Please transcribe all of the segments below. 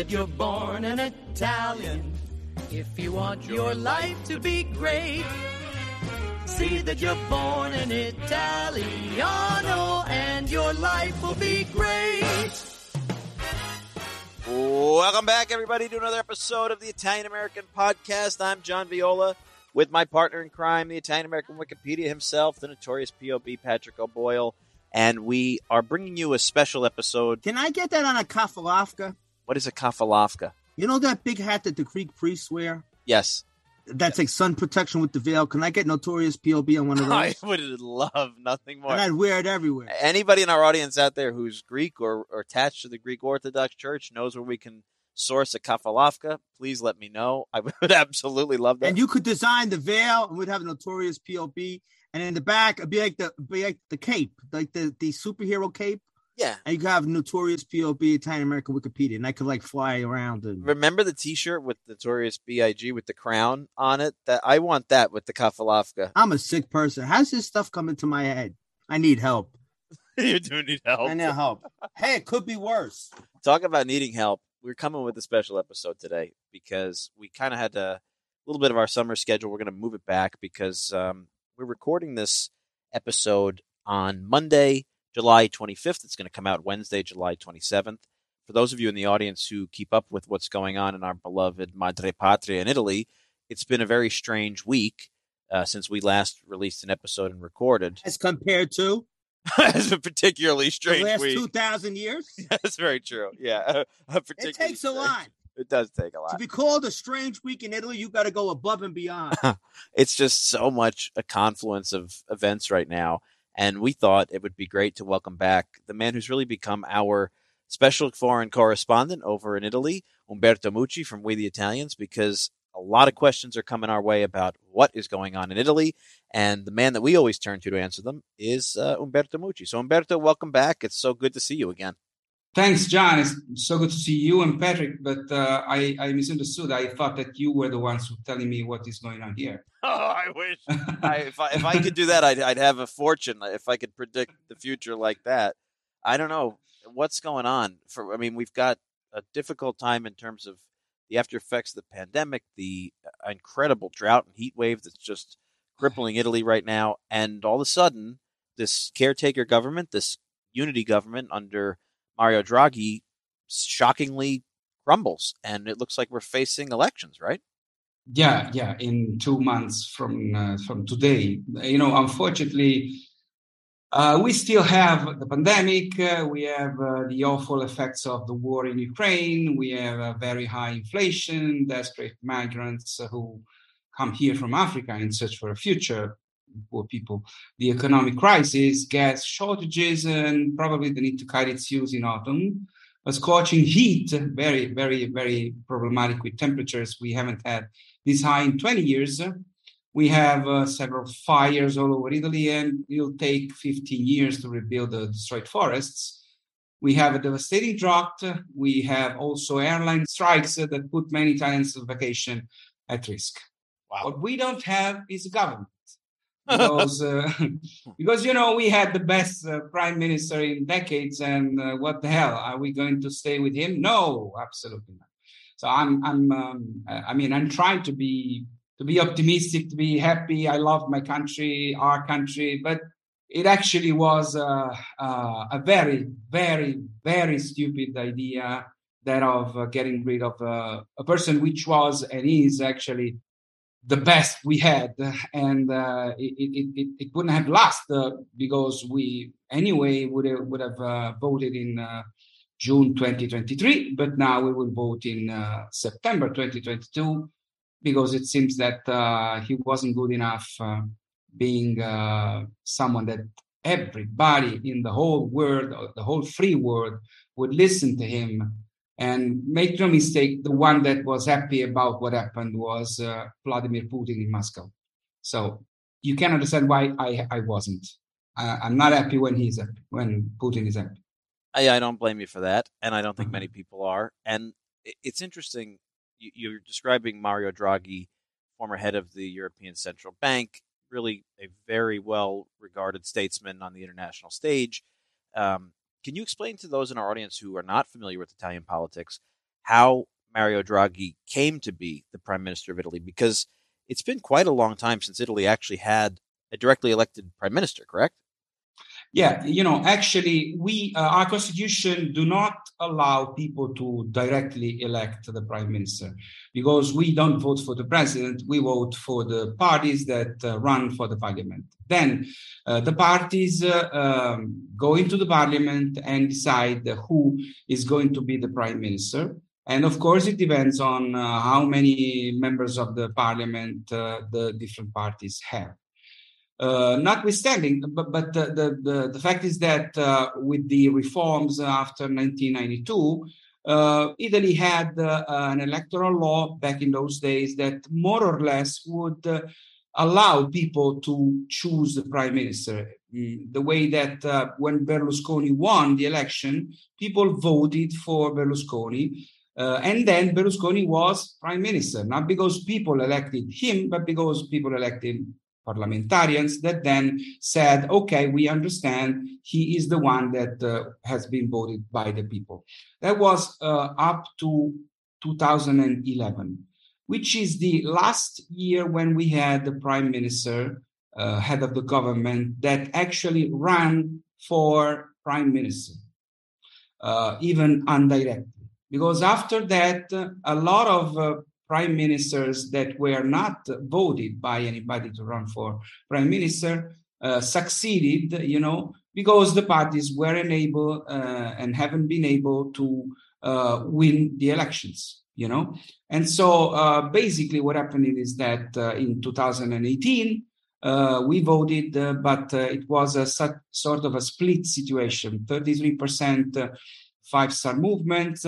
that you're born an Italian. If you want your life to be great, see that you're born an Italiano and your life will be great. Welcome back, everybody, to another episode of the Italian American Podcast. I'm John Viola with my partner in crime, the Italian American Wikipedia himself, the notorious POB Patrick O'Boyle, and we are bringing you a special episode. Can I get that on a kafalafka? What is a kafalavka? You know that big hat that the Greek priests wear? Yes, That's like sun protection with the veil. Can I get Notorious POB on one of those? I would love nothing more. and I'd wear it everywhere. Anybody in our audience out there who's Greek or, or attached to the Greek Orthodox Church knows where we can source a kafalavka. Please let me know. I would absolutely love that. And you could design the veil, and we'd have Notorious POB. And in the back, it'd be like the be like the cape, like the, the superhero cape. Yeah. And you could have Notorious POB Italian American Wikipedia, and I could like fly around and Remember the T-shirt with Notorious B.I.G. with the crown on it? That I want that with the kafalavka. I'm a sick person. How's this stuff come into my head? I need help. you do need help. I need help. hey, it could be worse. Talk about needing help. We're coming with a special episode today because we kind of had a little bit of our summer schedule. We're going to move it back because um, we're recording this episode on Monday, July 25th. It's going to come out Wednesday, July 27th. For those of you in the audience who keep up with what's going on in our beloved Madre Patria in Italy, it's been a very strange week uh, since we last released an episode and recorded. As compared to it's a particularly the strange last week. two thousand years, That's very true. Yeah, it takes a lot. It does take a lot. To be called a strange week in Italy, you got to go above and beyond. It's just so much a confluence of events right now, and we thought it would be great to welcome back the man who's really become our special foreign correspondent over in Italy, Umberto Mucci from We the Italians, because a lot of questions are coming our way about what is going on in Italy, and the man that we always turn to to answer them is uh, Umberto Mucci. So, Umberto, welcome back. It's so good to see you again. Thanks, John. It's so good to see you and Patrick. But uh, I, I misunderstood. I thought that you were the ones who telling me what is going on here. Oh, I wish. I, if I if I could do that, I'd I'd have a fortune. If I could predict the future like that, I don't know what's going on. For I mean, we've got a difficult time in terms of the after effects of the pandemic, the incredible drought and heat wave that's just crippling Italy right now, and all of a sudden, this caretaker government, this unity government under Mario Draghi, shockingly crumbles, and it looks like we're facing elections, right? yeah, yeah. In two months from uh, from today, you know, unfortunately, uh, we still have the pandemic. Uh, we have uh, the awful effects of the war in Ukraine. We have a very high inflation, desperate migrants who come here from Africa in search for a future. Poor people. The economic crisis, gas shortages, and probably the need to cut its use in autumn. A scorching heat, very, very, very problematic with temperatures we haven't had this high in 20 years. We have uh, several fires all over Italy, and it'll take 15 years to rebuild the destroyed forests. We have a devastating drought. We have also airline strikes that put many Italians on vacation at risk. Wow. What we don't have is a government. Because, uh, because you know, we had the best uh, prime minister in decades, and uh, what the hell? Are we going to stay with him? No, absolutely not. So I'm, I'm, um, I mean, I'm trying to be to be optimistic, to be happy. I love my country, our country, but it actually was uh, uh, a very, very, very stupid idea that of uh, getting rid of uh, a person which was and is actually the best we had, and uh, it, it, it, it wouldn't have lasted uh, because we anyway would have, would have uh, voted in uh, June 2023, but now we will vote in uh, September 2022 because it seems that uh, he wasn't good enough being someone that everybody in the whole world, or the whole free world, would listen to him. And make no mistake, the one that was happy about what happened was uh, Vladimir Putin in Moscow. So you can understand why I, I wasn't. Uh, I'm not happy when he's happy, when Putin is happy. I, I don't blame you for that, and I don't think Mhm. many people are. And it's interesting. You, you're describing Mario Draghi, former head of the European Central Bank, really a very well regarded statesman on the international stage. Um, can you explain to those in our audience who are not familiar with Italian politics how Mario Draghi came to be the prime minister of Italy because it's been quite a long time since Italy actually had a directly elected prime minister, correct? Yeah, you know, actually, we uh, our constitution do not allow people to directly elect the prime minister because we don't vote for the president. We vote for the parties that uh, run for the parliament. Then uh, the parties uh, um, go into the parliament and decide who is going to be the prime minister. And of course, it depends on uh, how many members of the parliament uh, the different parties have. Uh, notwithstanding, but, but the, the, the, fact is that uh, with the reforms after 1992, uh, Italy had uh, an electoral law back in those days that more or less would uh, allow people to choose the prime minister. Mm, the way that uh, when Berlusconi won the election, people voted for Berlusconi. and then Berlusconi was prime minister, not because people elected him, but because people elected parliamentarians that then said, okay, we understand he is the one that uh, has been voted by the people. That was uh, up to 2011, which is the last year when we had the prime minister, uh, head of the government, that actually ran for prime minister, uh, even indirectly. Because after that, a lot of uh, prime ministers that were not voted by anybody to run for prime minister uh, succeeded, you know, because the parties were unable uh, and haven't been able to uh, win the elections, you know. And so uh, basically, what happened is that uh, in 2018, uh, we voted, but it was a sort of a split situation 33% five star movement,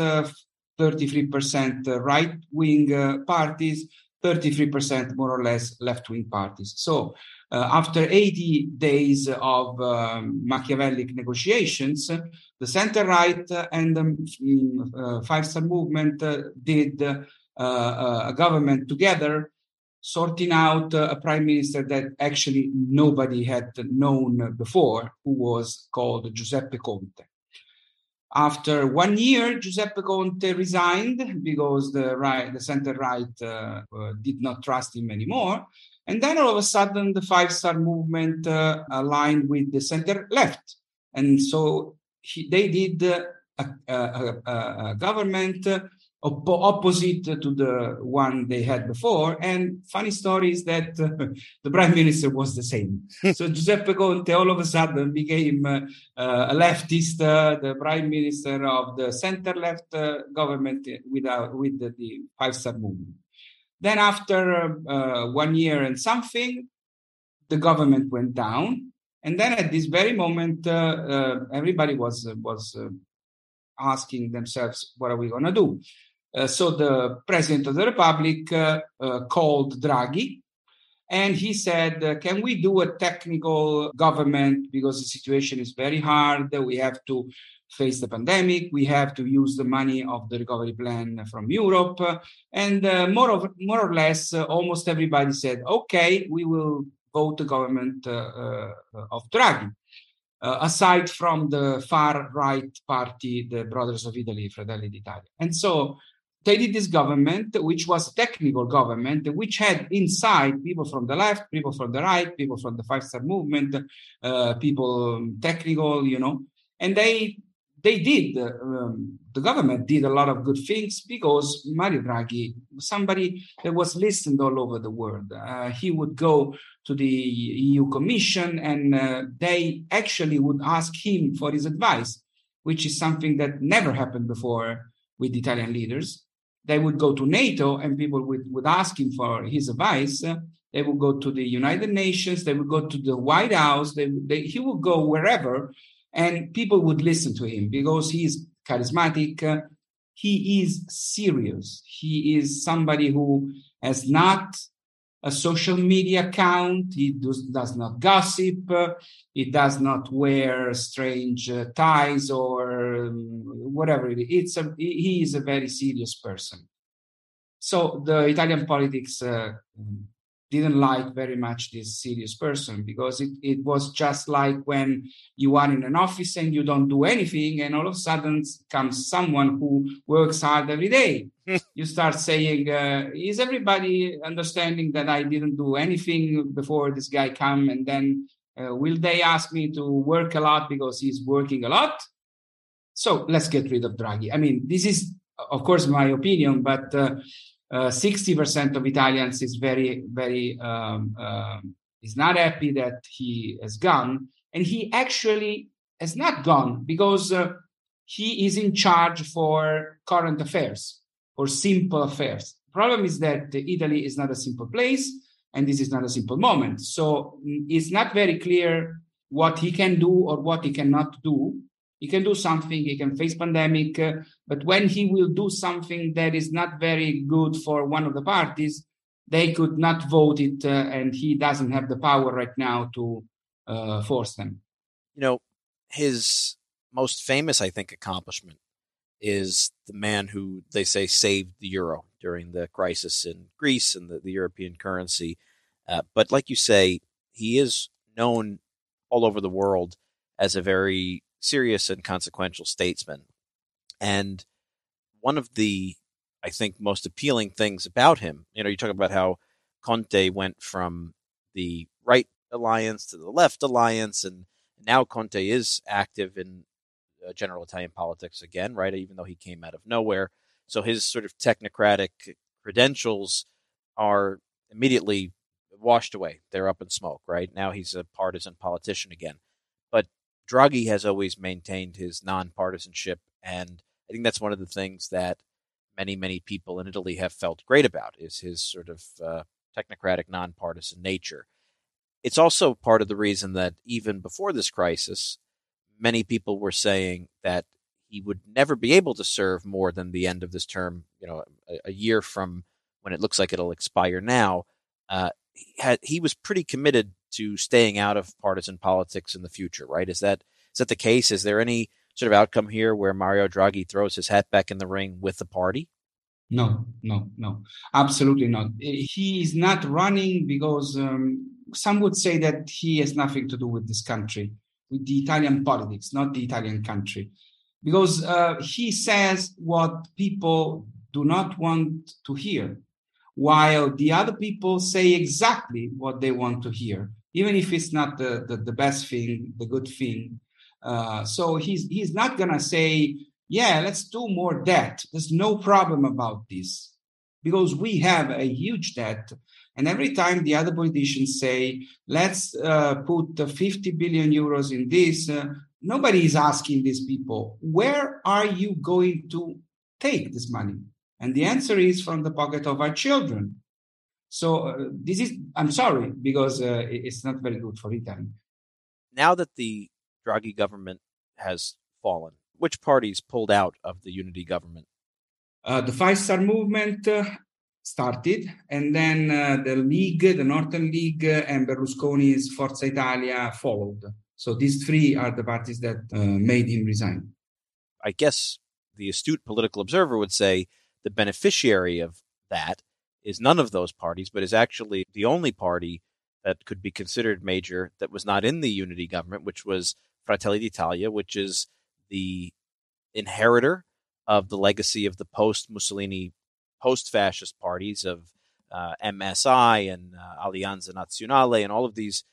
33% right wing uh, parties, 33% more or less left wing parties. So uh, after 80 days of um, Machiavellic negotiations, the center right and the mm, uh, Five Star Movement uh, did uh, uh, a government together, sorting out a prime minister that actually nobody had known before, who was called Giuseppe Conte. After one year, Giuseppe Conte resigned because the right, the center right uh, uh, did not trust him anymore. And then all of a sudden, the Five Star Movement uh, aligned with the center left, and so he, they did uh, a, a, a, a, government op- opposite to the one they had before. And funny story is that uh, the prime minister was the same. so Giuseppe Conte all of a sudden became uh, uh, a leftist, uh, the prime minister of the center left uh, government without, with the, the five star movement. Then after uh, one year and something, the government went down. And then at this very moment, everybody was was asking themselves, what are we going to do? Uh, so the president of the republic uh, uh, called Draghi and he said, uh, Can we do a technical government because the situation is very hard? We have to face the pandemic. We have to use the money of the recovery plan from Europe. And uh, more, of, more or less, uh, almost everybody said, Okay, we will vote the government of Draghi. aside from the far right party, the Brothers of Italy, Fratelli d'Italia. And so this government, which was a technical government, which had inside people from the left, people from the right, people from the Five Star Movement, uh, people um, technical, you know, and they they did um, the government did a lot of good things because Mario Draghi, somebody that was listened all over the world, uh, he would go to the EU Commission and uh, they actually would ask him for his advice, which is something that never happened before with Italian leaders they would go to NATO and people would, would ask him for his advice. They would go to the United Nations. They would go to the White House. They, they, he would go wherever and people would listen to him because he is charismatic. He is serious. He is somebody who has not a social media account. He does, does not gossip. he does not wear strange uh, ties or um, whatever. It's a, he is a very serious person. So the Italian politics uh, didn't like very much this serious person because it, it was just like when you are in an office and you don't do anything and all of a sudden comes someone who works hard every day. You start saying uh, is everybody understanding that i didn't do anything before this guy come and then uh, will they ask me to work a lot because he's working a lot? So let's get rid of draghi. I mean this is of course my opinion but uh, 60% uh, of Italians is very, very, um, um, is not happy that he has gone. And he actually has not gone because uh, he is in charge for current affairs, or simple affairs. Problem is that Italy is not a simple place and this is not a simple moment. So mm, it's not very clear what he can do or what he cannot do he can do something he can face pandemic uh, but when he will do something that is not very good for one of the parties they could not vote it uh, and he doesn't have the power right now to uh, force them. You know his most famous i think accomplishment is the man who they say saved the euro during the crisis in greece and the, the european currency. Uh, but like you say he is known all over the world as a very serious and consequential statesman. And one of the, I think, most appealing things about him, you know, you talk about how Conte went from the right alliance to the left alliance, and now Conte is active in uh, general Italian politics again, right? Even though he came out of nowhere. So his sort of technocratic credentials are immediately washed away. They're up in smoke, right? Now he's a partisan politician again. Draghi has always maintained his nonpartisanship, and I think that's one of the things that many, many people in Italy have felt great about is his sort of uh, technocratic, nonpartisan nature. It's also part of the reason that even before this crisis, many people were saying that he would never be able to serve more than the end of this term. You know, a, a year from when it looks like it'll expire now. Uh, he, had, he was pretty committed to staying out of partisan politics in the future, right? Is that is that the case? Is there any sort of outcome here where Mario Draghi throws his hat back in the ring with the party? No, no, no, absolutely not. He is not running because um, some would say that he has nothing to do with this country, with the Italian politics, not the Italian country, because uh, he says what people do not want to hear, while the other people say exactly what they want to hear even if it's not the, the, the best thing, the good thing. Uh, so he's he's not gonna say, yeah, let's do more debt. There's no problem about this because we have a huge debt. And every time the other politicians say, let's uh, put 50 billion euros in this, uh, nobody is asking these people, where are you going to take this money? And the answer is from the pocket of our children. So uh, this is, I'm sorry, because uh, it's not very good for Italy. Now that the Draghi government has fallen, which parties pulled out of the unity government? Uh, the Five Star Movement uh, started, and then uh, the League, the Northern League, uh, and Berlusconi's Forza Italia followed. So these three are the parties that made him resign. I guess the astute political observer would say the beneficiary of that is none of those parties, but is actually the only party that could be considered major that was not in the unity government, which was Fratelli d'Italia, which is the inheritor of the legacy of the post Mussolini, post fascist parties of uh, MSI and uh, Alleanza Nazionale and all of these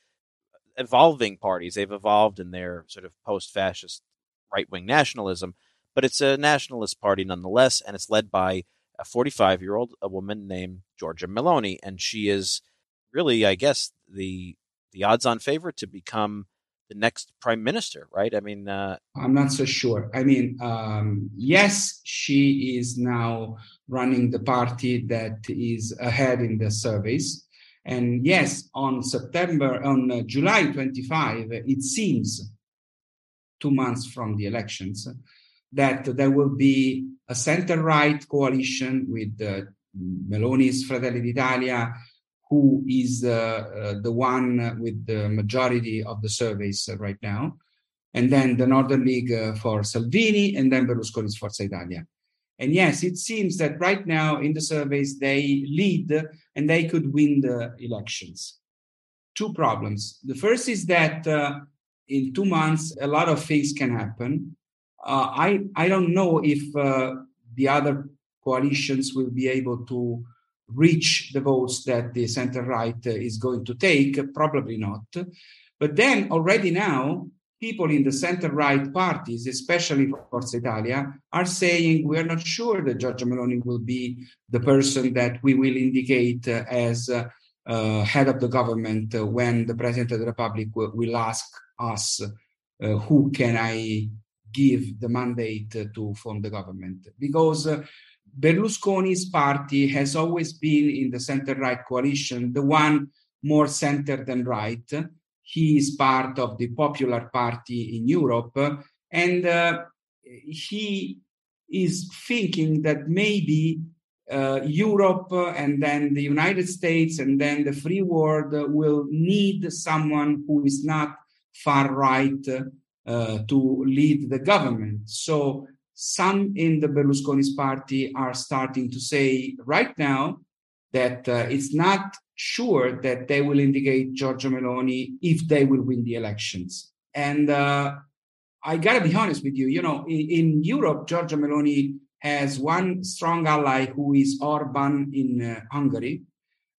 evolving parties. They've evolved in their sort of post fascist right wing nationalism, but it's a nationalist party nonetheless, and it's led by a 45 year old a woman named Giorgia Meloni, and she is really, I guess, the the odds on favorite to become the next prime minister, right? I mean, uh, I'm not so sure. I mean, um, yes, she is now running the party that is ahead in the surveys. And yes, on September, on uh, July 25, it seems two months from the elections, that there will be a center-right coalition with uh, Meloni's Fratelli d'Italia, who is uh, uh, the one with the majority of the surveys right now, and then the Northern League uh, for Salvini, and then Berlusconi's Forza Italia. And yes, it seems that right now in the surveys they lead and they could win the elections. Two problems. The first is that uh, in two months a lot of things can happen. Uh, I I don't know if uh, the other coalitions will be able to reach the votes that the center right is going to take. Probably not. But then already now people in the center right parties, especially Forza Italia, are saying we are not sure that Giorgia Meloni will be the person that we will indicate uh, as uh, uh, head of the government uh, when the president of the republic will, will ask us uh, who can I give the mandate to form the government. Because Berlusconi's party has always been in the center right coalition, the one more center than right he is part of the Popular Party in Europe, and uh, he is thinking that maybe uh, Europe and then the United States and then the free world will need someone who is not far right to lead the government. So some in the Berlusconi's party are starting to say right now that uh, it's not sure that they will indicate Giorgia Meloni if they will win the elections. And uh, I got to be honest with you, you know, in, in, Europe, Giorgia Meloni has one strong ally who is Orban in uh, Hungary.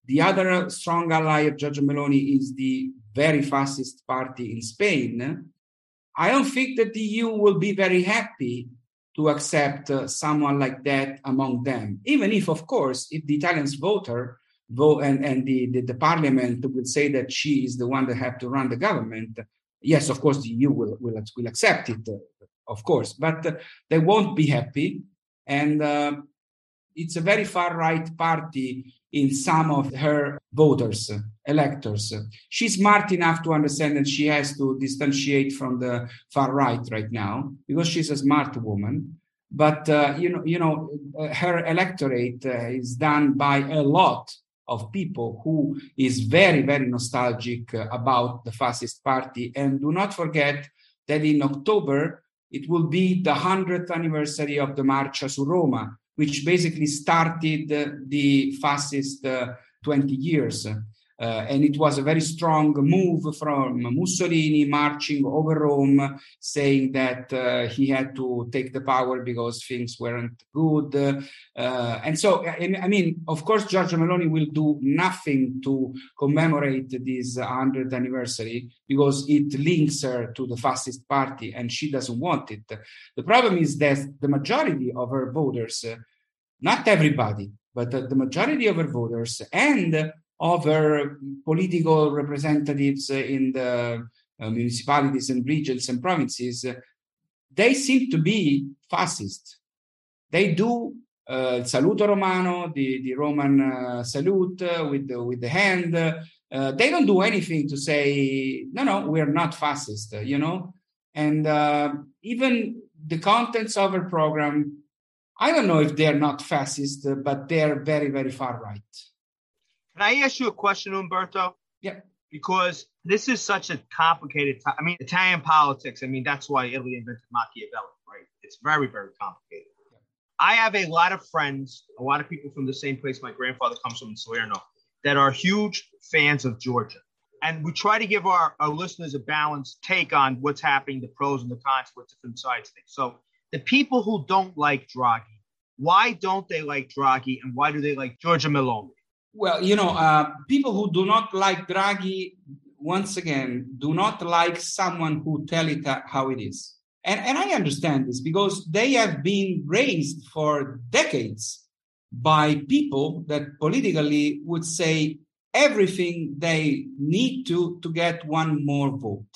The other strong ally of Giorgia Meloni is the very fascist party in Spain. I don't think that the EU will be very happy to accept uh, someone like that among them, even if, of course, if the Italians voter vote and, and the, the, the, parliament would say that she is the one that have to run the government, yes, of course, the EU will, will, will accept it, uh, of course, but uh, they won't be happy. And uh, it's a very far right party in some of her voters, electors. She's smart enough to understand that she has to distantiate from the far right right now because she's a smart woman. But uh, you know, you know, uh, her electorate uh, is done by a lot of people who is very, very nostalgic uh, about the fascist party. And do not forget that in October, it will be the 100th anniversary of the Marcia su Roma, which basically started the fascist uh, 20 years. Uh, and it was a very strong move from Mussolini marching over Rome, saying that uh, he had to take the power because things weren't good. Uh, and so, I mean, of course, Giorgia Meloni will do nothing to commemorate this 100th anniversary because it links her to the fascist party and she doesn't want it. The problem is that the majority of her voters, not everybody, but the majority of her voters and over political representatives in the uh, municipalities and regions and provinces, they seem to be fascist. They do uh, saluto romano, the, the Roman uh, salute uh, with, the, with the hand. Uh, they don't do anything to say, no, no, we're not fascist, you know? And uh, even the contents of our program, I don't know if they're not fascist, but they're very, very far right. Can I ask you a question, Umberto? Yeah. Because this is such a complicated time. I mean, Italian politics, I mean, that's why Italy invented Machiavelli, right? It's very, very complicated. Yeah. I have a lot of friends, a lot of people from the same place my grandfather comes from in Salerno, that are huge fans of Giorgia. And we try to give our, our listeners a balanced take on what's happening, the pros and the cons, what different sides think. So the people who don't like Draghi, why don't they like Draghi and why do they like Giorgia Meloni? Well, you know, uh, people who do not like Draghi, once again, do not like someone who tell it how it is. And, and I understand this because they have been raised for decades by people that politically would say everything they need to to get one more vote.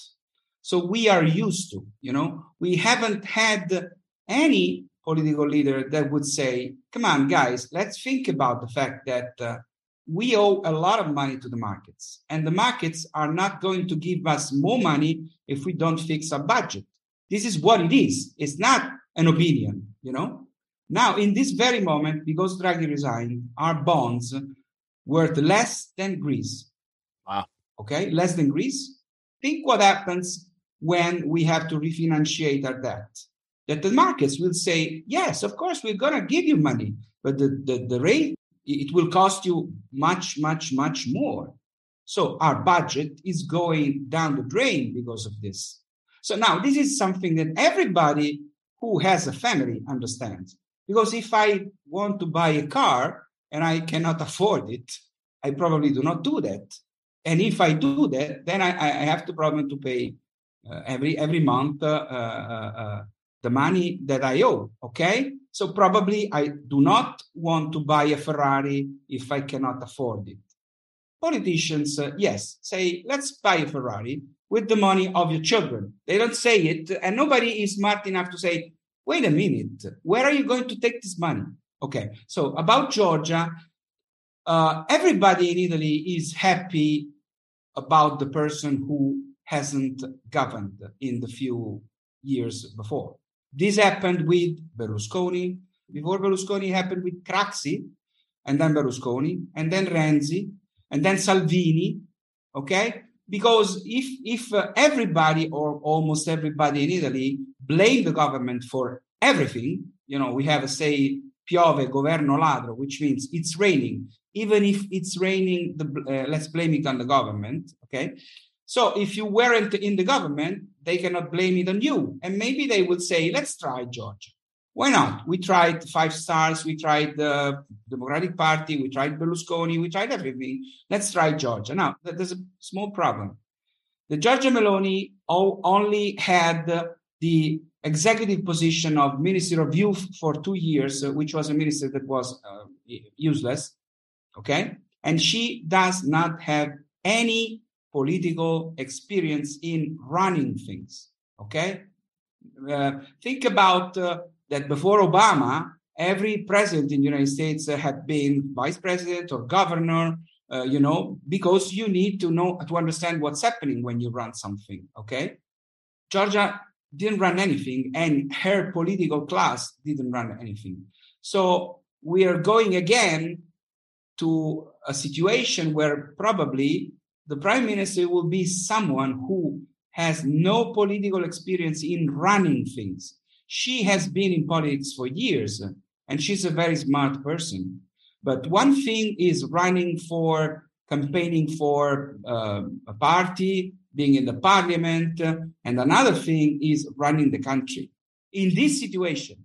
So we are used to, you know, we haven't had any political leader that would say, come on, guys, let's think about the fact that uh, we owe a lot of money to the markets, and the markets are not going to give us more money if we don't fix a budget. This is what it is. It's not an opinion, you know. Now, in this very moment, because Draghi resigned, our bonds worth less than Greece. Wow. Okay, less than Greece. Think what happens when we have to refinanciate our debt. That the markets will say, yes, of course, we're going to give you money, but the, the, the rate, it will cost you much, much, much more. So our budget is going down the drain because of this. So now this is something that everybody who has a family understands. Because if I want to buy a car and I cannot afford it, I probably do not do that. And if I do that, then I, I have the problem to pay uh, every every month uh, uh, uh, the money that I owe. Okay, so probably I do not want to buy a Ferrari if I cannot afford it. Politicians, uh, yes, say let's buy a Ferrari with the money of your children. They don't say it, and nobody is smart enough to say, wait a minute, where are you going to take this money? Okay, so about Giorgia, uh, everybody in Italy is happy about the person who hasn't governed in the few years before. This happened with Berlusconi. Before Berlusconi happened with Craxi, and then Berlusconi, and then Renzi, and then Salvini. Okay, because if if uh, everybody or almost everybody in Italy blame the government for everything, you know, we have a say piove governo ladro, which means it's raining. Even if it's raining, the, uh, let's blame it on the government. Okay. So if you weren't in the government, they cannot blame it on you. And maybe they would say, let's try Giorgia. Why not? We tried five stars, we tried the Democratic Party, we tried Berlusconi, we tried everything. Let's try Giorgia. Now, there's a small problem. The Giorgia Meloni only had the executive position of Minister of Youth for two years, which was a minister that was uh, useless. Okay. And she does not have any political experience in running things. Okay. Uh, think about uh, that before Obama, every president in the United States uh, had been vice president or governor, uh, you know, because you need to know to understand what's happening when you run something. Okay. Giorgia didn't run anything, and her political class didn't run anything. So we are going again to a situation where probably the prime minister will be someone who has no political experience in running things. She has been in politics for years and she's a very smart person. But one thing is running for campaigning for uh, a party, being in the parliament, and another thing is running the country. In this situation,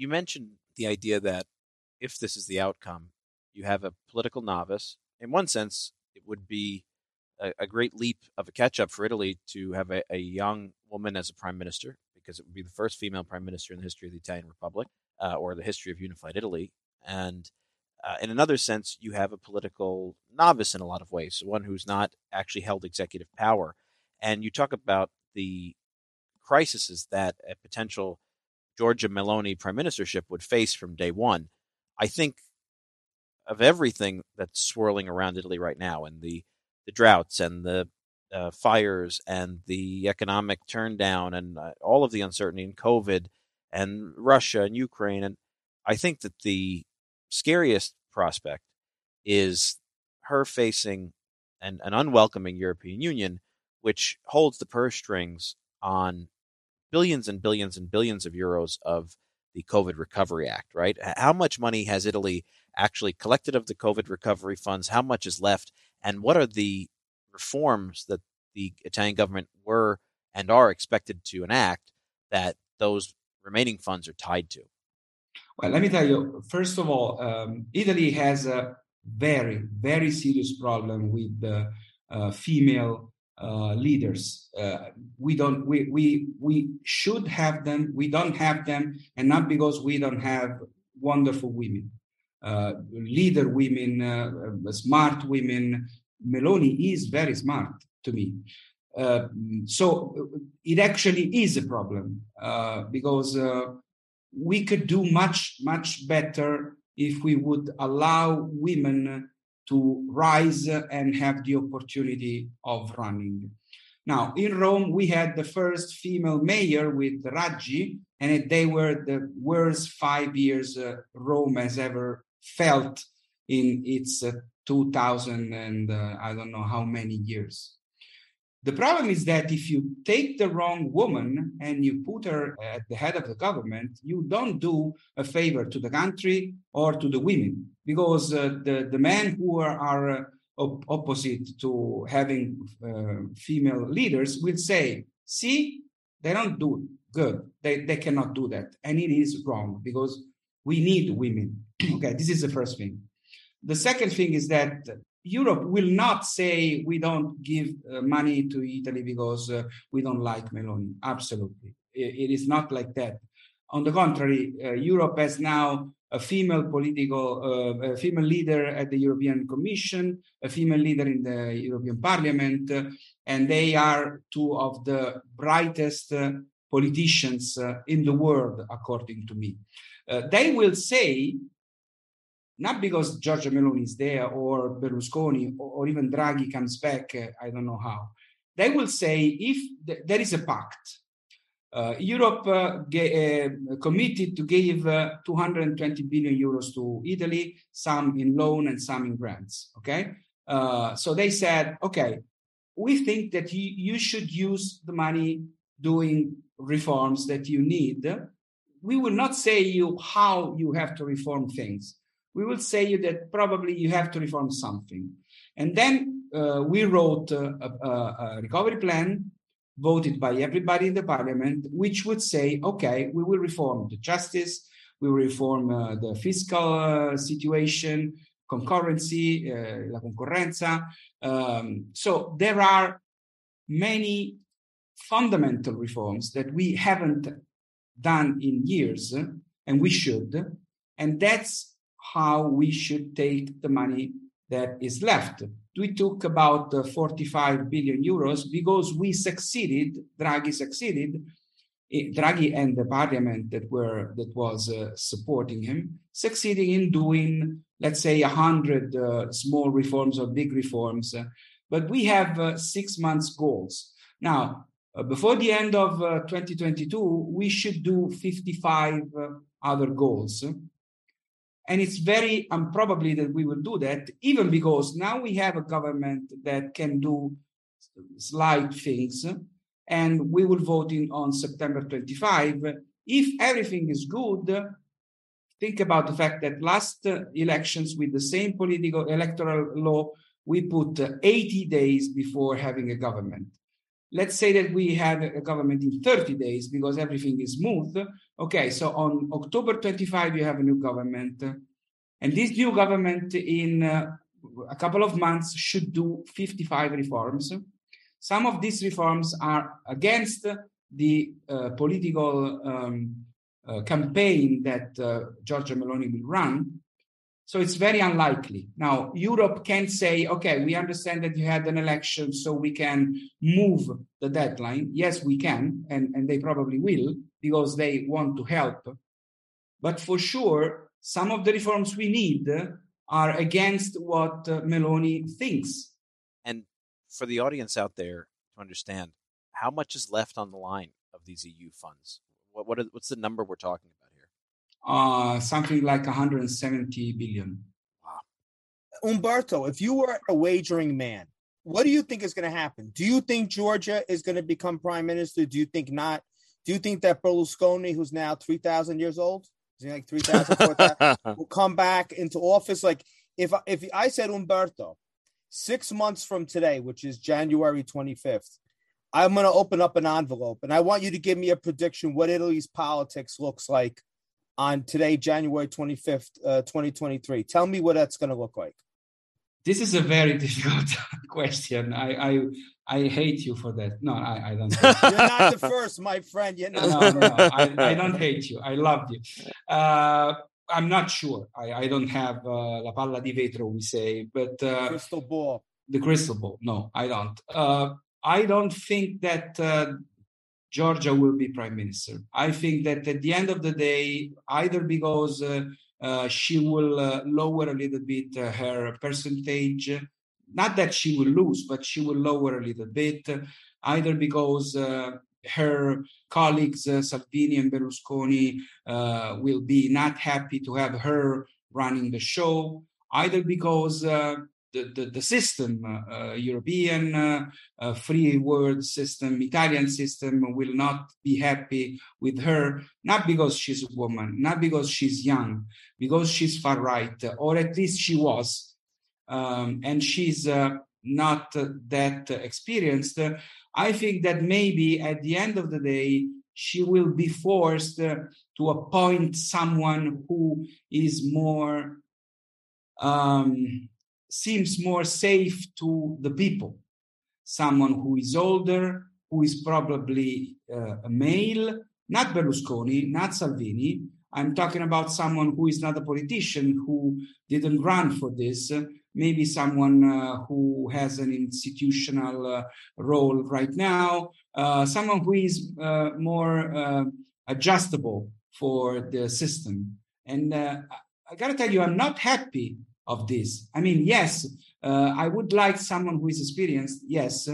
you mentioned the idea that if this is the outcome, you have a political novice. In one sense, it would be a, a great leap of a catch up for Italy to have a, a, young woman as a prime minister, because it would be the first female prime minister in the history of the Italian Republic uh, or the history of unified Italy. And uh, in another sense, you have a political novice in a lot of ways, one who's not actually held executive power. And you talk about the crises that a potential Giorgia Meloni prime ministership would face from day one. I think of everything that's swirling around Italy right now, and the the droughts and the uh, fires and the economic turndown and uh, all of the uncertainty in COVID and Russia and Ukraine, and I think that the scariest prospect is her facing an, an unwelcoming European Union, which holds the purse strings on billions and billions and billions of euros of the COVID Recovery Act, right? How much money has Italy actually collected of the COVID recovery funds? How much is left? And what are the reforms that the Italian government were and are expected to enact that those remaining funds are tied to? Well, let me tell you, first of all, um, Italy has a very, very serious problem with the uh, female uh, leaders. Uh, we don't. We we we should have them. We don't have them, and not because we don't have wonderful women, uh, leader women, uh, uh, smart women. Meloni is very smart to me. So it actually is a problem because we could do much, much better if we would allow women to rise and have the opportunity of running. Now, in Rome, we had the first female mayor with Raggi, and they were the worst five years uh, Rome has ever felt in its uh, 2000 and uh, I don't know how many years. The problem is that if you take the wrong woman and you put her at the head of the government, you don't do a favor to the country or to the women because uh, the, the men who are, are uh, op- opposite to having uh, female leaders will say, see, they don't do good. They, they cannot do that. And it is wrong because we need women. okay, this is the first thing. The second thing is that Europe will not say we don't give uh, money to Italy because uh, we don't like Meloni. Absolutely. it, it is not like that. On the contrary, uh, Europe has now a female political, uh, a female leader at the European Commission, a female leader in the European Parliament, uh, and they are two of the brightest uh, politicians in the world, according to me. they will say not because Giorgia Meloni is there or Berlusconi or, or even Draghi comes back, uh, I don't know how. They will say if th- there is a pact, uh, Europe uh, uh, committed to give uh, 220 billion euros to Italy, some in loan and some in grants. Okay, uh, so they said, okay, we think that you should use the money doing reforms that you need. We will not say you how you have to reform things we will say you that probably you have to reform something. And then uh, we wrote a, a, a, recovery plan voted by everybody in the parliament, which would say, okay, we will reform the justice, we will reform uh, the fiscal uh, situation, concurrency, uh, la concorrenza. Um, so there are many fundamental reforms that we haven't done in years, and we should. And that's how we should take the money that is left. We took about uh, 45 billion euros because we succeeded, Draghi succeeded, eh, Draghi and the parliament that were that was uh, supporting him, succeeding in doing, let's say, a hundred uh, small reforms or big reforms. but we have uh, six months goals. Now, uh, before the end of uh, 2022, we should do 55 other goals and it's very improbable that we will do that, even because now we have a government that can do slight things, and we will vote in on September 25. If everything is good, think about the fact that last elections with the same political electoral law, we put 80 days before having a government let's say that we have a government in 30 days because everything is smooth. Okay, so on October 25, you have a new government. And this new government, in uh, a couple of months, should do 55 reforms. Some of these reforms are against the uh, political um, uh, campaign that uh, Giorgia Meloni will run. So it's very unlikely. Now, Europe can say, okay, we understand that you had an election, so we can move the deadline. Yes, we can, and, and they probably will because they want to help. But for sure, some of the reforms we need are against what uh, Meloni thinks. And for the audience out there to understand, how much is left on the line of these EU funds? What, what are, what's the number we're talking about? Uh, something like 170 billion. Wow. Umberto, if you were a wagering man, what do you think is going to happen? Do you think Giorgia is going to become prime minister? Do you think not? Do you think that Berlusconi, who's now 3,000 years old, is he like 3,000, 4,000, will come back into office? Like, if, if I said Umberto, six months from today, which is January 25th, I'm going to open up an envelope and I want you to give me a prediction what Italy's politics looks like on today, January 25th, uh, 2023. Tell me what that's going to look like. This is a very difficult question. I, I I hate you for that. No, I, I don't. You're not the first, my friend. You're not no, no, I, I, don't hate you. I love you. Uh, I'm not sure. I, I don't have uh, la palla di vetro, we say, but uh, crystal ball. The crystal ball. No, I don't. Uh, I don't think that uh, Giorgia will be prime minister. I think that at the end of the day, either because uh, uh, she will uh, lower a little bit uh, her percentage, not that she will lose, but she will lower a little bit, either because uh, her colleagues Salvini and Berlusconi will be not happy to have her running the show, either because the, the, the system, uh, uh European uh, uh, free world system, Italian system will not be happy with her, not because she's a woman, not because she's young, because she's far right, or at least she was, um, and she's not that experienced. I think that maybe at the end of the day, she will be forced to appoint someone who is more um, seems more safe to the people. Someone who is older, who is probably uh, a male, not Berlusconi, not Salvini. I'm talking about someone who is not a politician, who didn't run for this. maybe someone uh, who has an institutional uh, role right now, uh, someone who is uh, more uh, adjustable for the system. And I got to tell you, I'm not happy of this. I mean, yes, uh, I would like someone who is experienced, yes,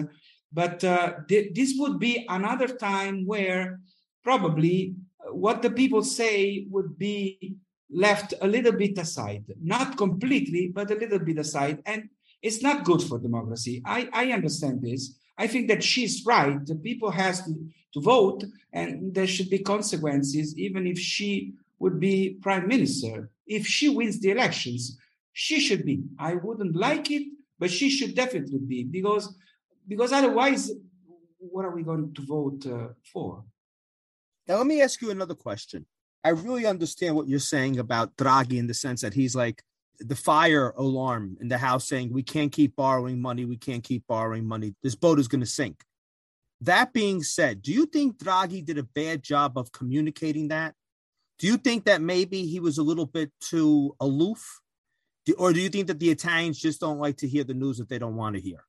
but uh, th- this would be another time where probably uh, what the people say would be left a little bit aside, not completely, but a little bit aside. And it's not good for democracy. I, I understand this. I think that she's right. The people has to, to vote, and there should be consequences, even if she would be prime minister. If she wins the elections, she should be. I wouldn't like it, but she should definitely be because because otherwise, what are we going to vote uh, for? Now, let me ask you another question. I really understand what you're saying about Draghi in the sense that he's like the fire alarm in the house saying, we can't keep borrowing money. We can't keep borrowing money. This boat is going to sink. That being said, do you think Draghi did a bad job of communicating that? Do you think that maybe he was a little bit too aloof do, or do you think that the Italians just don't like to hear the news that they don't want to hear?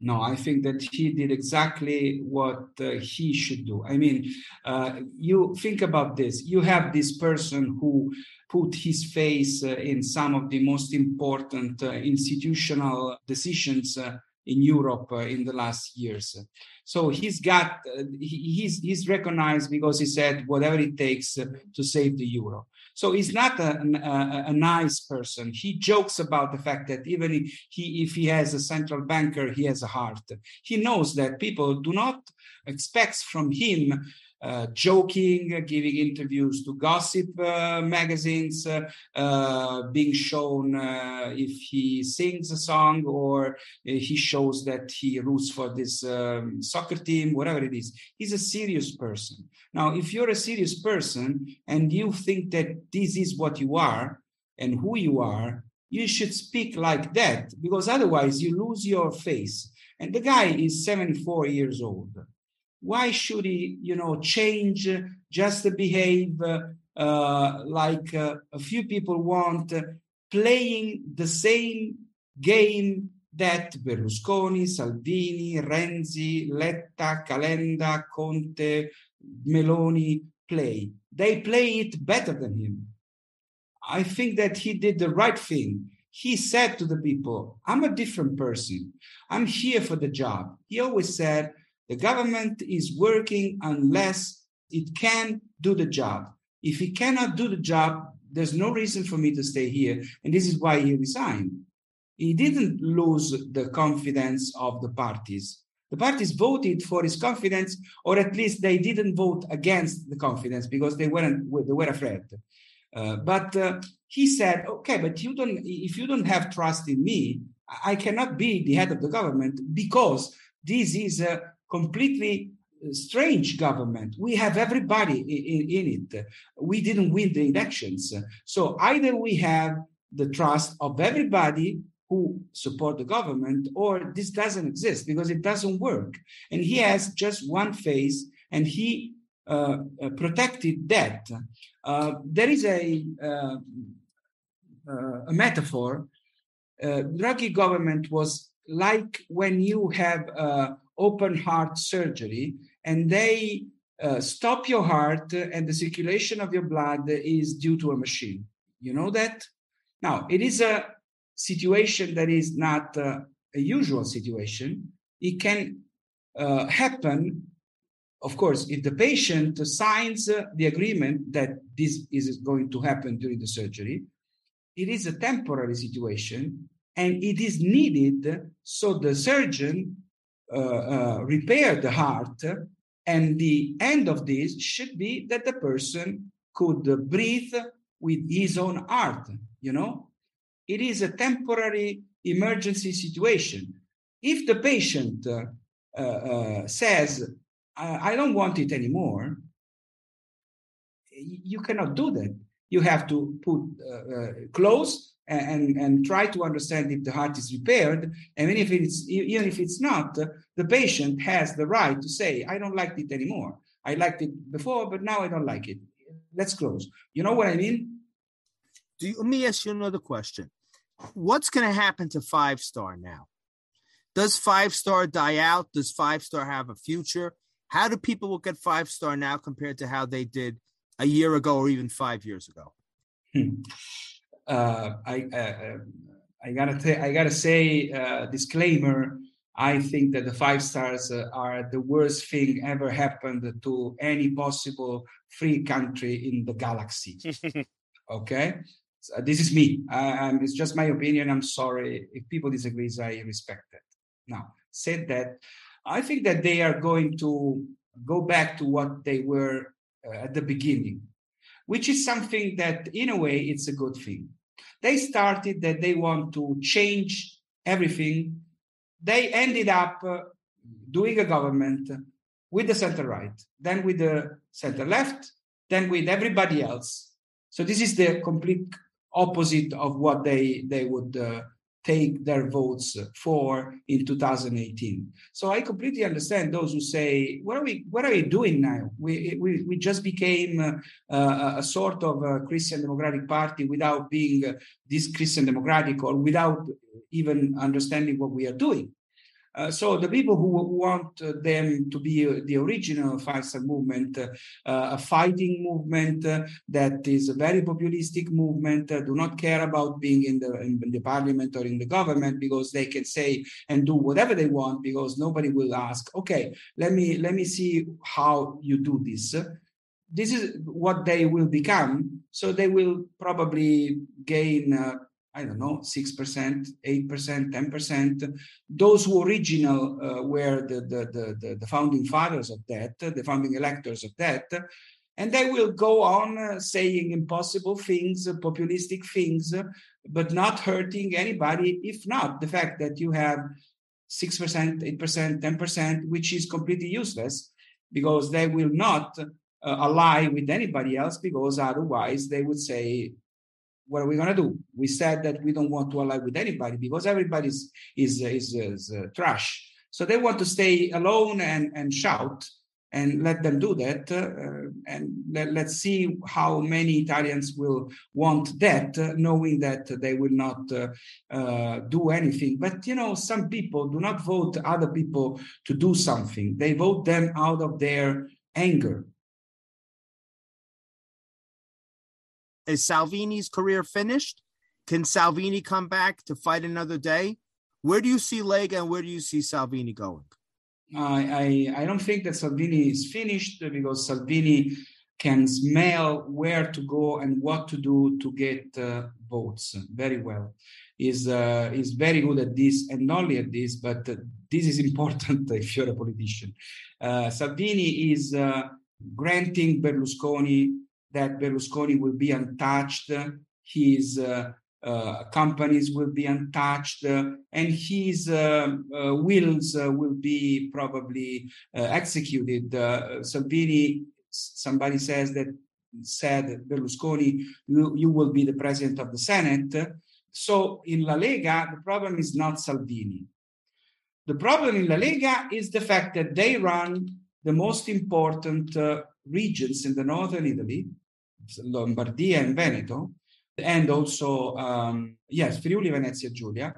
No, I think that he did exactly what uh, he should do. I mean, uh, you think about this. You have this person who put his face uh, in some of the most important uh, institutional decisions uh, in Europe uh, in the last years. So he's got he's he's recognized because he said whatever it takes to save the euro. So he's not a, a, a, nice person. He jokes about the fact that even if he, if he has a central banker, he has a heart. He knows that people do not expect from him uh, joking, giving interviews to gossip uh, magazines, uh, uh being shown uh, if he sings a song or uh, he shows that he roots for this um, soccer team, whatever it is. He's a serious person. Now, if you're a serious person and you think that this is what you are and who you are, you should speak like that because otherwise you lose your face. And the guy is 74 years old why should he, you know, change just behave uh, like uh, a few people want, uh, playing the same game that Berlusconi, Salvini, Renzi, Letta, Calenda, Conte, Meloni play. They play it better than him. I think that he did the right thing. He said to the people, I'm a different person. I'm here for the job. He always said, the government is working unless it can do the job. If it cannot do the job, there's no reason for me to stay here. And this is why he resigned. He didn't lose the confidence of the parties. The parties voted for his confidence, or at least they didn't vote against the confidence because they weren't they were afraid. Uh, but uh, he said, "Okay, but you don't. If you don't have trust in me, I cannot be the head of the government because this is a completely uh, strange government. We have everybody in, in, it. We didn't win the elections. So either we have the trust of everybody who support the government, or this doesn't exist because it doesn't work. And he has just one face, and he uh, uh protected that. Uh, there is a uh, uh a metaphor. Draghi government was like when you have open heart surgery and they uh, stop your heart and the circulation of your blood is due to a machine. You know that? Now, it is a situation that is not uh, a usual situation. It can uh, happen, of course, if the patient signs the agreement that this is going to happen during the surgery. It is a temporary situation and it is needed so the surgeon repair the heart and the end of this should be that the person could breathe with his own heart you know? It is a temporary emergency situation. If the patient uh, uh, uh says I, I don't want it anymore you cannot do that. You have to put uh, uh, close and, and try to understand if the heart is repaired. And even if it's even if it's not, the patient has the right to say, I don't like it anymore. I liked it before, but now I don't like it. Let's close. You know what I mean? Do you, let me ask you another question. What's going to happen to Five Star now? Does Five Star die out? Does Five Star have a future? How do people look at Five Star now compared to how they did a year ago or even five years ago? Hmm uh, I, uh, uh, I gotta th- I gotta say uh, disclaimer. I think that the five stars uh, are the worst thing ever happened to any possible free country in the galaxy. okay, so this is me. it's just my opinion. I'm sorry if people disagree. I respect that. Now, said that, I think that they are going to go back to what they were uh, at the beginning which is something that in a way it's a good thing they started that they want to change everything. They ended up uh, doing a government with the center right then with the center left then with everybody else. So this is the complete opposite of what they they would uh, take their votes for in 2018. So I completely understand those who say, "What are we? What are we doing now? We we, we just became uh, a sort of a Christian Democratic Party without being this Christian Democratic or without even understanding what we are doing." Uh, so the people who want uh, them to be uh, the original Five movement, uh, a fighting movement that is a very populistic movement, do not care about being in the, in the parliament or in the government because they can say and do whatever they want because nobody will ask, okay, let me let me see how you do this this is what they will become. So they will probably gain uh, I don't know, 6%, 8%, 10%. Those who original uh, were the, the, the, the, founding fathers of that, the founding electors of that. And they will go on uh, saying impossible things, uh, populistic things, but not hurting anybody. If not, the fact that you have 6%, 8%, 10%, which is completely useless because they will not uh, ally with anybody else because otherwise they would say what are we going to do? We said that we don't want to ally with anybody because everybody is, is, is, uh, trash. So they want to stay alone and, and shout and let them do that. Uh, and let, us see how many Italians will want that, uh, knowing that they will not uh, uh, do anything. But, you know, some people do not vote other people to do something, they vote them out of their anger Is Salvini's career finished? Can Salvini come back to fight another day? Where do you see Lega and where do you see Salvini going? I, I, I don't think that Salvini is finished because Salvini can smell where to go and what to do to get uh, votes very well. Is uh, is very good at this and not only at this, but uh, this is important if you're a politician. Uh, Salvini is uh, granting Berlusconi that Berlusconi will be untouched, his uh, uh, companies will be untouched, uh, and his uh, uh, wills will be probably executed. Salvini, somebody says that said Berlusconi, you, you will be the president of the Senate. So in La Lega, the problem is not Salvini. The problem in La Lega is the fact that they run the most important regions in the northern Italy, Lombardia and Veneto, and also, um, yes, Friuli, Venezia, Giulia.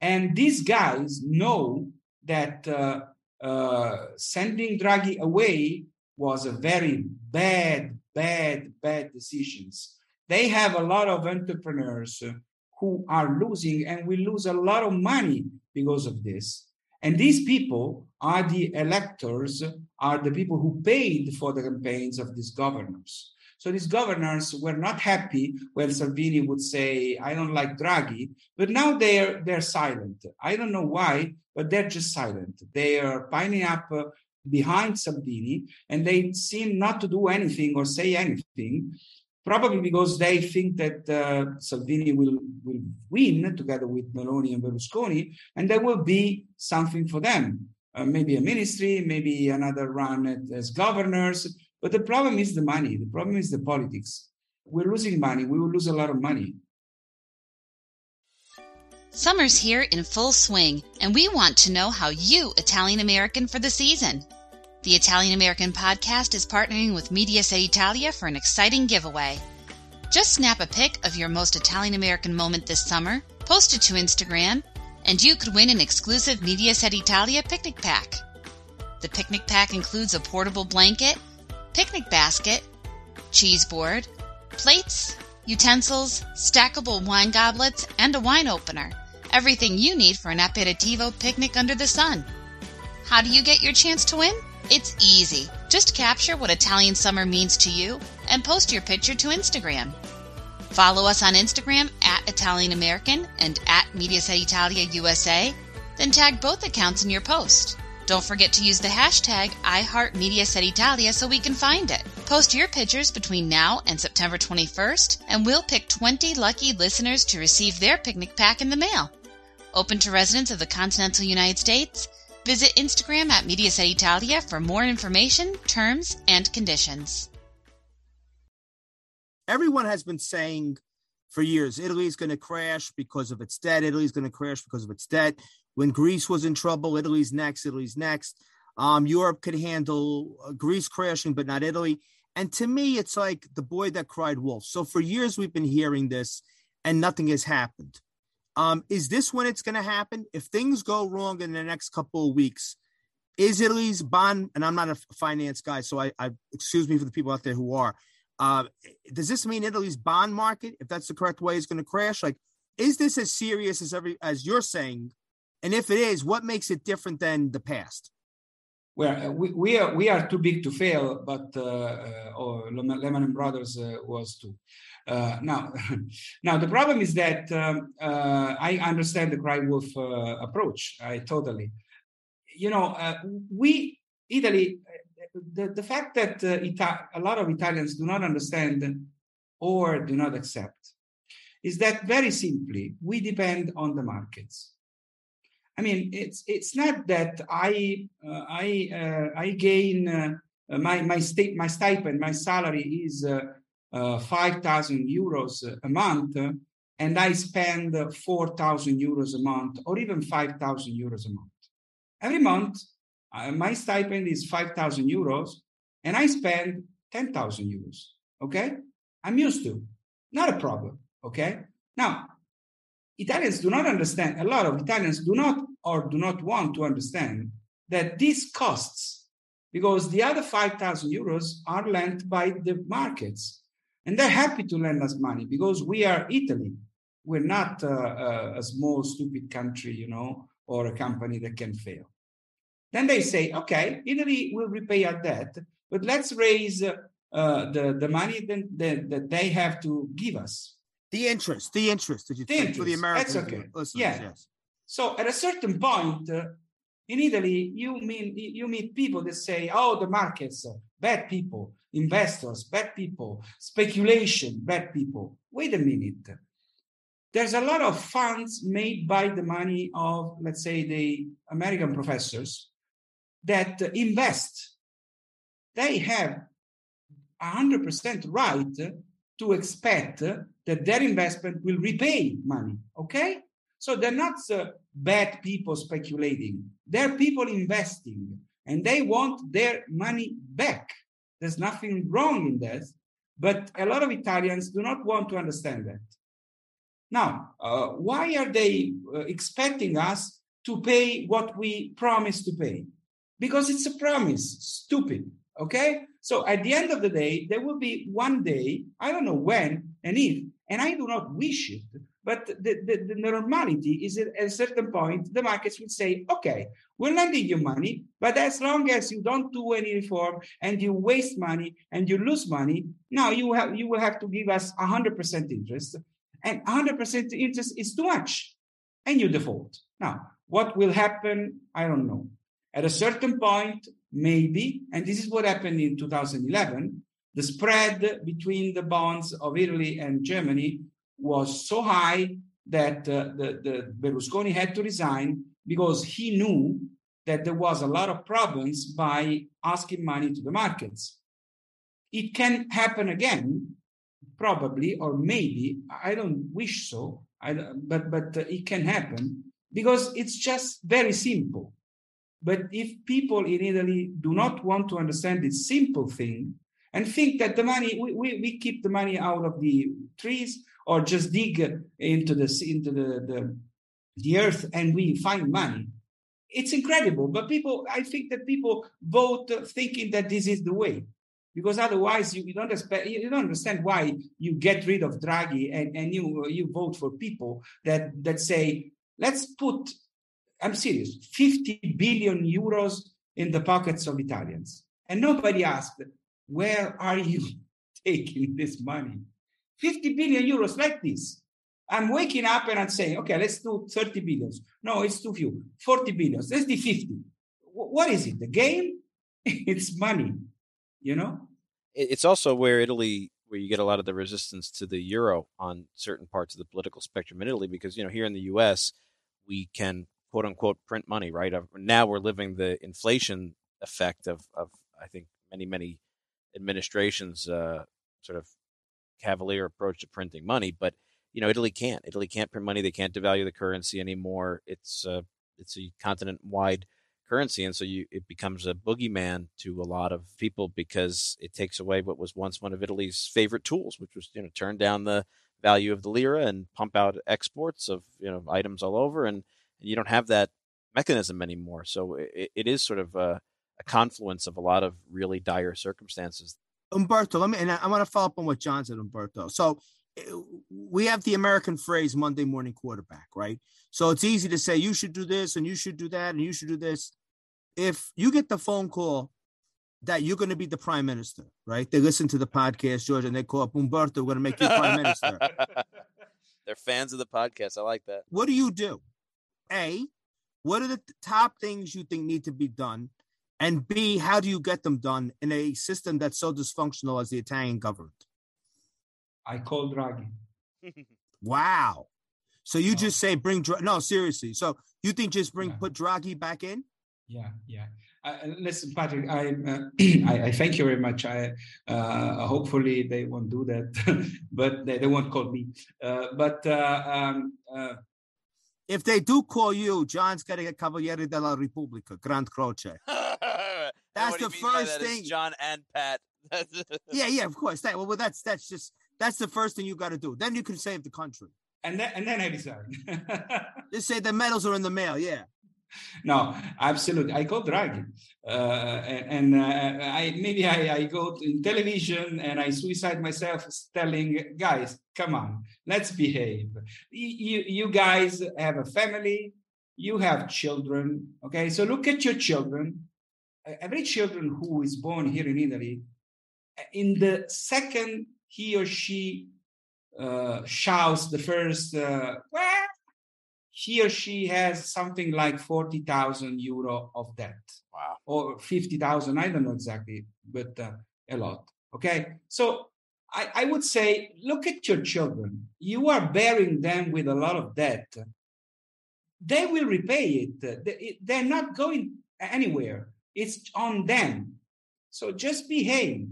And these guys know that uh, uh, sending Draghi away was a very bad, bad, bad decisions. They have a lot of entrepreneurs who are losing and will lose a lot of money because of this. And these people are the electors, are the people who paid for the campaigns of these governors. So these governors were not happy when Salvini would say, I don't like Draghi, but now they're they're silent. I don't know why, but they're just silent. They are piling up uh, behind Salvini and they seem not to do anything or say anything, probably because they think that uh, Salvini will, will win together with Meloni and Berlusconi, and there will be something for them. Uh, maybe a ministry, maybe another run at, as governors, but the problem is the money. The problem is the politics. We're losing money. We will lose a lot of money. Summer's here in full swing, and we want to know how you, Italian American, for the season. The Italian American podcast is partnering with Mediaset Italia for an exciting giveaway. Just snap a pic of your most Italian American moment this summer, post it to Instagram, and you could win an exclusive Mediaset Italia picnic pack. The picnic pack includes a portable blanket picnic basket, cheese board, plates, utensils, stackable wine goblets, and a wine opener. Everything you need for an aperitivo picnic under the sun. How do you get your chance to win? It's easy. Just capture what Italian summer means to you and post your picture to Instagram. Follow us on Instagram at Italian American and at Mediaset Italia USA, then tag both accounts in your post. Don't forget to use the hashtag iHeartMediaSetItalia so we can find it. Post your pictures between now and September 21st, and we'll pick 20 lucky listeners to receive their picnic pack in the mail. Open to residents of the continental United States. Visit Instagram at Mediaset Italia for more information, terms, and conditions. Everyone has been saying for years Italy is going to crash because of its debt. Italy is going to crash because of its debt. When Greece was in trouble, Italy's next, Italy's next. Um, Europe could handle uh, Greece crashing, but not Italy. And to me, it's like the boy that cried wolf. So for years, we've been hearing this and nothing has happened. Um, is this when it's going to happen? If things go wrong in the next couple of weeks, is Italy's bond, and I'm not a finance guy, so I, I excuse me for the people out there who are. Uh, does this mean Italy's bond market, if that's the correct way, is going to crash? Like, is this as serious as every as you're saying and if it is, what makes it different than the past? Well, uh, we, we are we are too big to fail, but uh, uh, oh, Lehman Brothers uh, was too. Uh, now, now the problem is that um, uh, I understand the cry wolf approach. I totally, you know, we Italy. The, the fact that Ita- a lot of Italians do not understand or do not accept is that very simply we depend on the markets I mean, it's it's not that I uh, I uh, I gain uh, my my state my stipend my salary is uh, uh, five thousand euros a month, and I spend four thousand euros a month or even five thousand euros a month. Every month, uh, my stipend is five thousand euros, and I spend ten thousand euros. Okay, I'm used to, not a problem. Okay, now Italians do not understand, a lot of Italians do not or do not want to understand that these costs, because the other 5,000 euros are lent by the markets. And they're happy to lend us money because we are Italy. We're not uh, uh, a small, stupid country, you know, or a company that can fail. Then they say, okay, Italy will repay our debt, but let's raise uh, the, the money that, that, that they have to give us. The interest, the interest that you think for the Americans. That's okay. Listeners, yeah. Yes. So at a certain point uh, in Italy, you mean you meet people that say, "Oh, the markets, bad people, investors, bad people, speculation, bad people." Wait a minute. There's a lot of funds made by the money of, let's say, the American professors that invest. They have 100% right to expect that their investment will repay money. Okay? So they're not uh, bad people speculating, they're people investing and they want their money back. There's nothing wrong in that. But a lot of Italians do not want to understand that. Now, uh, why are they uh, expecting us to pay what we promise to pay? Because it's a promise. Stupid. Okay. So at the end of the day, there will be one day, I don't know when and if, and I do not wish it, but the, the, the normality is at a certain point, the markets will say, okay, we're lending you money, but as long as you don't do any reform and you waste money and you lose money, now you have you will have to give us 100% interest. And 100% interest is too much. And you default. Now, what will happen? I don't know. At a certain point, maybe, and this is what happened in 2011, the spread between the bonds of Italy and Germany was so high that uh, the, the Berlusconi had to resign because he knew that there was a lot of problems by asking money to the markets. It can happen again, probably, or maybe. I don't wish so, I, but but it can happen because it's just very simple. But if people in Italy do not want to understand this simple thing and think that the money we, we, we keep the money out of the trees or just dig into the into the, the, the earth and we find money. It's incredible but people i think that people vote thinking that this is the way because otherwise you, you don't expect, you don't understand why you get rid of draghi and, and you you vote for people that that say let's put i'm serious 50 billion euros in the pockets of italians. And nobody asked where are you taking this money 50 billion euros like this. I'm waking up and I'm saying, okay, let's do 30 billions. No, it's too few. 40 billions. Let's do 50. What is it? The game? it's money, you know? It's also where Italy, where you get a lot of the resistance to the euro on certain parts of the political spectrum in Italy, because, you know, here in the US, we can quote unquote print money, right? Now we're living the inflation effect of, of I think, many, many administrations uh, sort of cavalier approach to printing money, but you know Italy can't. Italy can't print money. They can't devalue the currency anymore. It's uh, it's a continent wide currency, and so you it becomes a boogeyman to a lot of people because it takes away what was once one of Italy's favorite tools, which was you know turn down the value of the lira and pump out exports of you know items all over, and, and you don't have that mechanism anymore. So it, it is sort of a, a confluence of a lot of really dire circumstances Umberto, let me, and I want to follow up on what John said, Umberto. So eh, we have the American phrase Monday morning quarterback, right? So it's easy to say you should do this and you should do that and you should do this. If you get the phone call that you're going to be the prime minister, right? They listen to the podcast, George, and they call up Umberto, we're going to make you prime minister. They're fans of the podcast. I like that. What do you do? A, what are the top things you think need to be done? And B, how do you get them done in a system that's so dysfunctional as the Italian government? I call Draghi. wow. So you no. just say bring no seriously. So you think just bring yeah. put Draghi back in? Yeah, yeah. Uh, listen, Patrick, I, uh, I, I thank you very much. I uh, hopefully they won't do that, but they, they won't call me. Uh, but uh, um, uh, if they do call you, John's getting a Cavaliere della Repubblica, Grand Croce. That's the first thing. John and Pat. yeah, yeah, of course. That, well, that's that's just that's the first thing you got to do. Then you can save the country. And then and then I decide. just say the medals are in the mail. Yeah. No, absolutely. I go Draghi, uh, and, and uh, I maybe I, I go in television and I suicide myself, telling guys, come on, let's behave. You you guys have a family, you have children, okay? So look at your children every children who is born here in Italy, in the second he or she uh, shouts the first, uh, he or she has something like 40,000 euro of debt. Wow. Or 50,000, I don't know exactly, but uh, a lot. Okay. So I, I would say, look at your children. You are bearing them with a lot of debt. They will repay it. They're not going anywhere. It's on them. So just behave.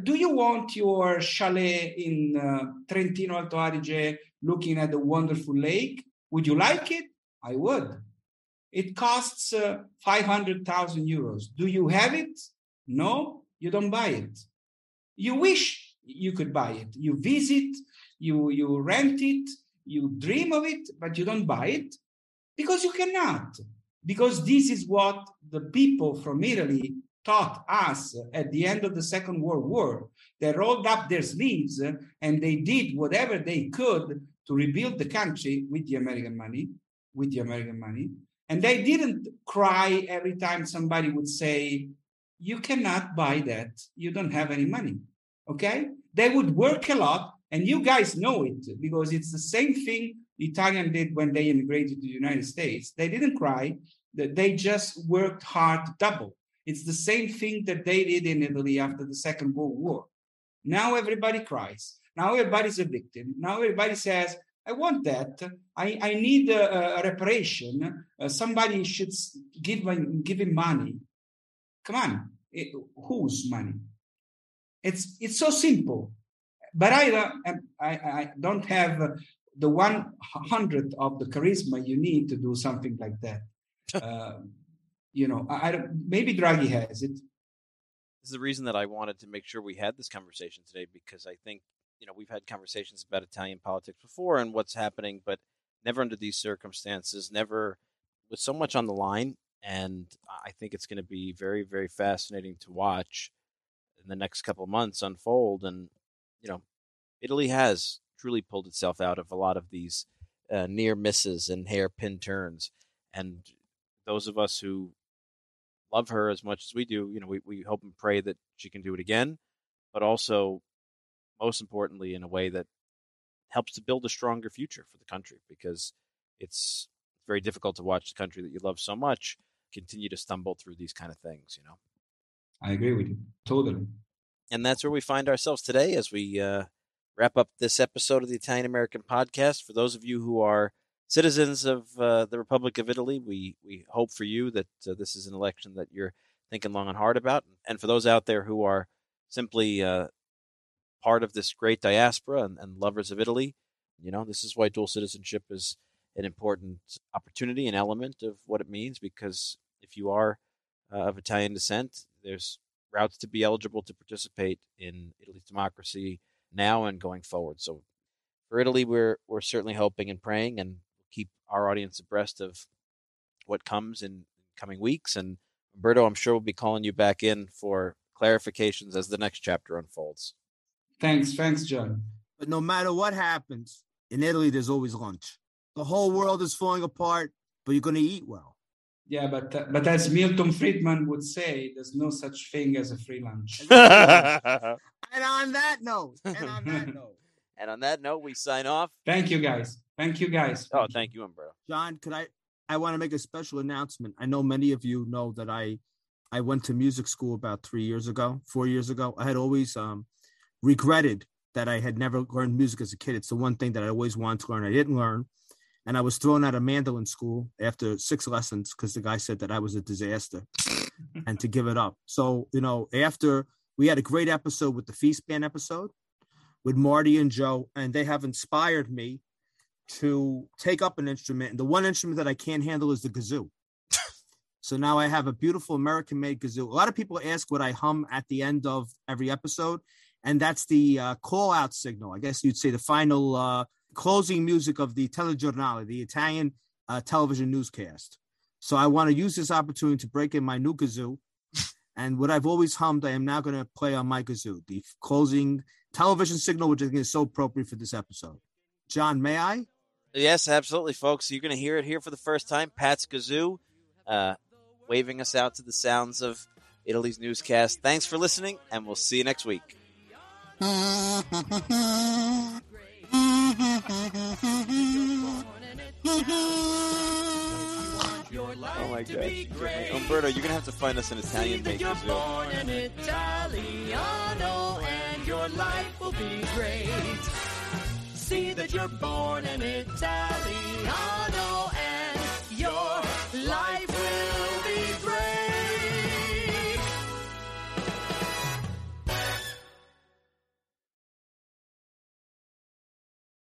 Do you want your chalet in uh, Trentino Alto Adige looking at the wonderful lake? Would you like it? I would. It costs uh, 500,000 euros. Do you have it? No, you don't buy it. You wish you could buy it. You visit, you, you rent it, you dream of it, but you don't buy it because you cannot. Because this is what the people from Italy taught us at the end of the Second World War. They rolled up their sleeves and they did whatever they could to rebuild the country with the American money, with the American money. And they didn't cry every time somebody would say, You cannot buy that. You don't have any money. Okay? They would work a lot, and you guys know it because it's the same thing the Italian did when they immigrated to the United States. They didn't cry, they just worked hard double. It's the same thing that they did in Italy after the Second World War. Now everybody cries. Now everybody's a victim. Now everybody says, I want that. I, I need a, a reparation. Uh, somebody should give, give him money. Come on. It, whose money? It's, it's so simple. But I, I, I don't have the one hundredth of the charisma you need to do something like that. uh, you know, I, I maybe Draghi has it. This is the reason that I wanted to make sure we had this conversation today because I think you know we've had conversations about Italian politics before and what's happening, but never under these circumstances, never with so much on the line. And I think it's going to be very, very fascinating to watch in the next couple months unfold. And you know, Italy has truly pulled itself out of a lot of these uh, near misses and hairpin turns. And those of us who love her as much as we do, you know, we, we hope and pray that she can do it again, but also most importantly in a way that helps to build a stronger future for the country because it's very difficult to watch the country that you love so much continue to stumble through these kind of things, you know. I agree with you totally. And that's where we find ourselves today as we uh, wrap up this episode of the Italian American podcast. For those of you who are citizens of uh, the Republic of Italy, we we hope for you that uh, this is an election that you're thinking long and hard about. And for those out there who are simply uh, part of this great diaspora and, and lovers of Italy, you know, this is why dual citizenship is an important opportunity and element of what it means. Because if you are uh, of Italian descent, there's routes to be eligible to participate in Italy's democracy now and going forward. So for Italy, we're we're certainly hoping and praying, and keep our audience abreast of what comes in coming weeks. And Umberto, I'm sure we'll be calling you back in for clarifications as the next chapter unfolds. Thanks, thanks, John. But no matter what happens in Italy, there's always lunch. The whole world is falling apart, but you're going to eat well. Yeah, but uh, but as Milton Friedman would say, there's no such thing as a free lunch. and on that note, and on that note, and on that note, we sign off. Thank you, guys. Thank you, guys. Oh, thank you, Umberto. John, could I? I want to make a special announcement. I know many of you know that I I went to music school about three years ago, four years ago. I had always um, regretted that I had never learned music as a kid. It's the one thing that I always wanted to learn. I didn't learn and I was thrown out of mandolin school after six lessons because the guy said that I was a disaster and to give it up. So, you know, after we had a great episode with the Feast Band episode with Marty and Joe, and they have inspired me to take up an instrument. And the one instrument that I can't handle is the kazoo. so now I have a beautiful American made kazoo. A lot of people ask what I hum at the end of every episode, and that's the uh, call out signal. I guess you'd say the final uh, closing music of the Telegiornale, the Italian uh, television newscast. So I want to use this opportunity to break in my new kazoo. And what I've always hummed, I am now going to play on my kazoo, the closing television signal, which I think is so appropriate for this episode. John, may I? Yes, absolutely, folks. You're going to hear it here for the first time. Pat's kazoo, uh, waving us out to the sounds of Italy's newscast. Thanks for listening, and we'll see you next week. Oh my gosh. Umberto, you're gonna have to find us an Italian maker You're born an Italiano and your life will be great. See that you're born an Italiano and your life